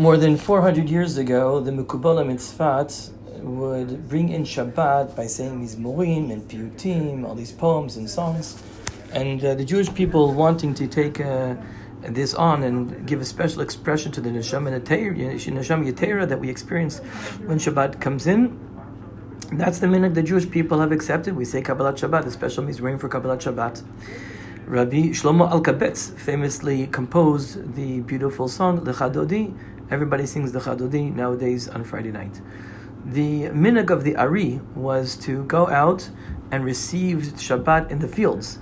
More than 400 years ago, the Mukubala Mitzvat would bring in Shabbat by saying these Morim and Piyutim, all these poems and songs. And uh, the Jewish people wanting to take uh, this on and give a special expression to the Neshama Yetera that we experience when Shabbat comes in. That's the minute the Jewish people have accepted. We say Kabbalat Shabbat, the special Mizraim for Kabbalat Shabbat. Rabbi Shlomo Alkabetz famously composed the beautiful song Dodi. Everybody sings the nowadays on Friday night. The minhag of the Ari was to go out and receive Shabbat in the fields,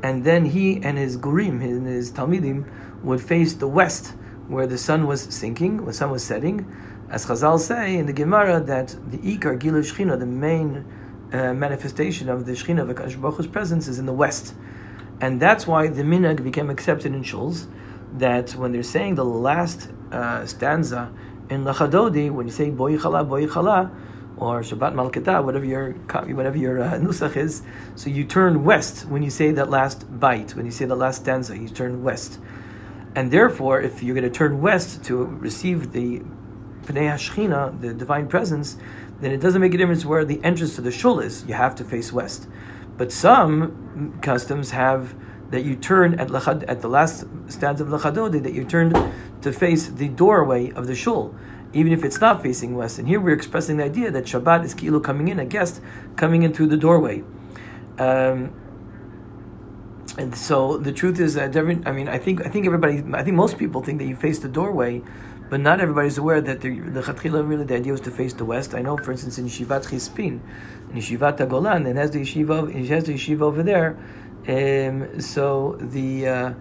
and then he and his gurim, and his talmidim, would face the west, where the sun was sinking, the sun was setting. As Chazal say in the Gemara that the Ikar Gilu Shechina, the main uh, manifestation of the Shechina of Baruch's presence, is in the west, and that's why the minhag became accepted in shuls. That when they're saying the last uh, stanza in Lecha Dodi, when you say Boi Kallah, Boi Kallah, or Shabbat Malkata, whatever your whatever your uh, nusach is, so you turn west when you say that last bite, when you say the last stanza, you turn west. And therefore, if you're going to turn west to receive the Pnei HaShechina, the divine presence, then it doesn't make a difference where the entrance to the shul is. You have to face west. But some customs have that you turn at, lachad, at the last stanza of Lecha Dodi, that you turn to face the doorway of the shul, even if it's not facing west. And here we're expressing the idea that Shabbat is kilo coming in, a guest coming in through the doorway. Um, and so the truth is that every, I mean, I think I think everybody, I think most people think that you face the doorway, but not everybody's aware that the the chatchila really the idea was to face the west. I know, for instance, in Yeshivat Chispin, in Yeshivat Golan, and has the yeshiva, it has the yeshiva over there. Um, so the, uh,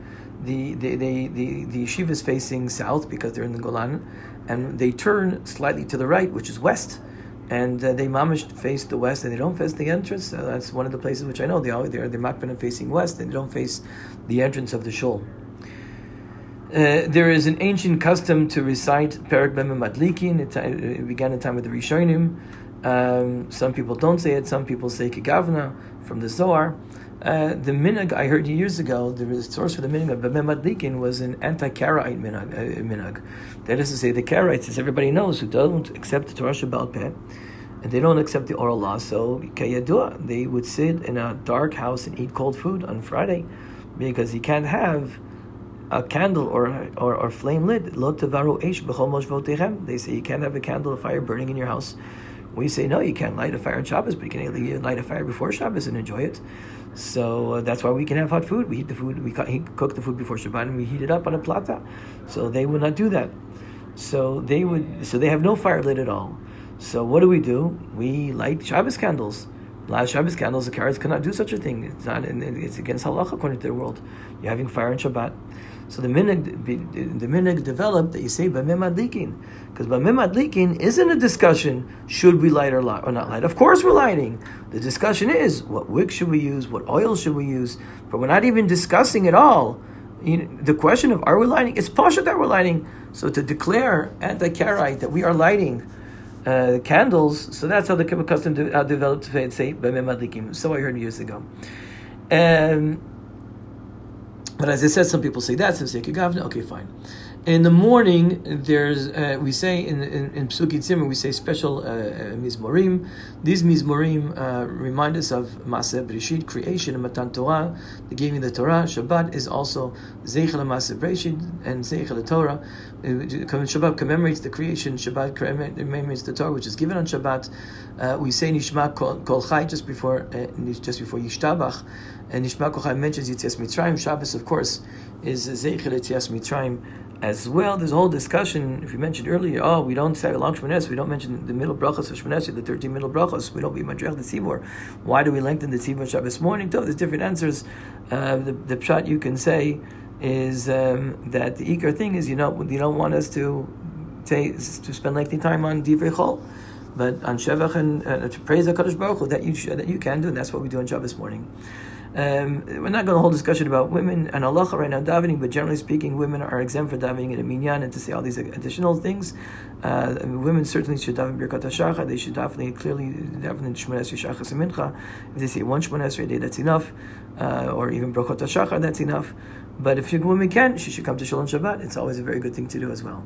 the, the, the, the, the yeshiva is facing south because they're in the Golan, and they turn slightly to the right, which is west, and uh, they mamish face the west, and they don't face the entrance. Uh, that's one of the places which I know they always they're they're makbana facing west, and they don't face the entrance of the shul. Uh, there is an ancient custom to recite Perak Madlikin. It, it, began in the time of the Rishonim. Um, some people don't say it. Some people say Kigavna from the Zohar. Uh, the minhag I heard years ago, the source for the minhag of Bamem was an anti-Karaite minhag, uh. That is to say, the Karaites, as everybody knows, who don't accept the Torah Shebe'al Peh, and they don't accept the oral law, so Kayadua, they would sit in a dark house and eat cold food on Friday, because you can't have a candle or or, or flame lit. They say you can't have a candle or fire burning in your house. We say no, you can't light a fire on Shabbos, but you can light a fire before Shabbos and enjoy it. So uh, that's why we can have hot food. We heat the food, we cook the food before Shabbat, and we heat it up on a plata. So they would not do that. So they would. So they have no fire lit at all. So what do we do? We light Shabbos candles. Last Shabbos candles, the Karaites cannot do such a thing. It's not. It's against halacha according to their world. You're having fire on Shabbat. So the minhag, the minhag developed that you say Bameh Madlikin, because Bameh Madlikin isn't a discussion should we light or, light or not light. Of course we're lighting. The discussion is what wick should we use, what oil should we use, but we're not even discussing at all. You know, the question of are we lighting? It's pasha that we're lighting. So to declare anti-Karaite that we are lighting uh, candles, so that's how the custom de- uh, developed to say adlikin. So I heard years ago. Um, but as I said, some people say that, some say kigavna. Okay, fine. In the morning, there's uh, we say in in, in Pesukei Dezimra, we say special uh, uh, mizmorim. These mizmorim uh, remind us of Maseh Breshit, creation, and Matan Torah, the giving the Torah. Shabbat is also Zeichel Maseh Breshit and Zeichel Torah. Uh, Shabbat commemorates the creation. Shabbat commemorates the Torah, which is given on Shabbat. Uh, we say Nishmat Kol Chai just before uh, just before Yishtabach, and Nishmat Kol Chai mentions Yitzias Mitzrayim. Shabbos, of course, is Zeichel Yitzias Mitzrayim as well. A whole discussion. If you mentioned earlier, oh, we don't say long Shmones, we don't mention the middle brachas of Shmones, the 13 middle brachas. We don't be madrech the tzibur. Why do we lengthen the tzibur Shabbos morning? So there's different answers. Uh, the the pshat you can say is um, that the ikar thing is you know you don't want us to say to spend lengthy time on divrei chol. But on Shevach and uh, to praise the Kadosh Baruch Hu, that you that you can do, and that's what we do on Shabbos morning. Um, we're not going to hold discussion about women and Allah right now davening, but generally speaking, women are exempt for davening in a minyan and to say all these additional things. Uh, I mean, women certainly should daven birkat hashachar. They should definitely clearly definitely shmones shachas mincha. If they say one shmones a day, that's enough, uh, or even birkat hashachar, that's enough. But if a woman can, she should come to Shalom Shabbat. It's always a very good thing to do as well.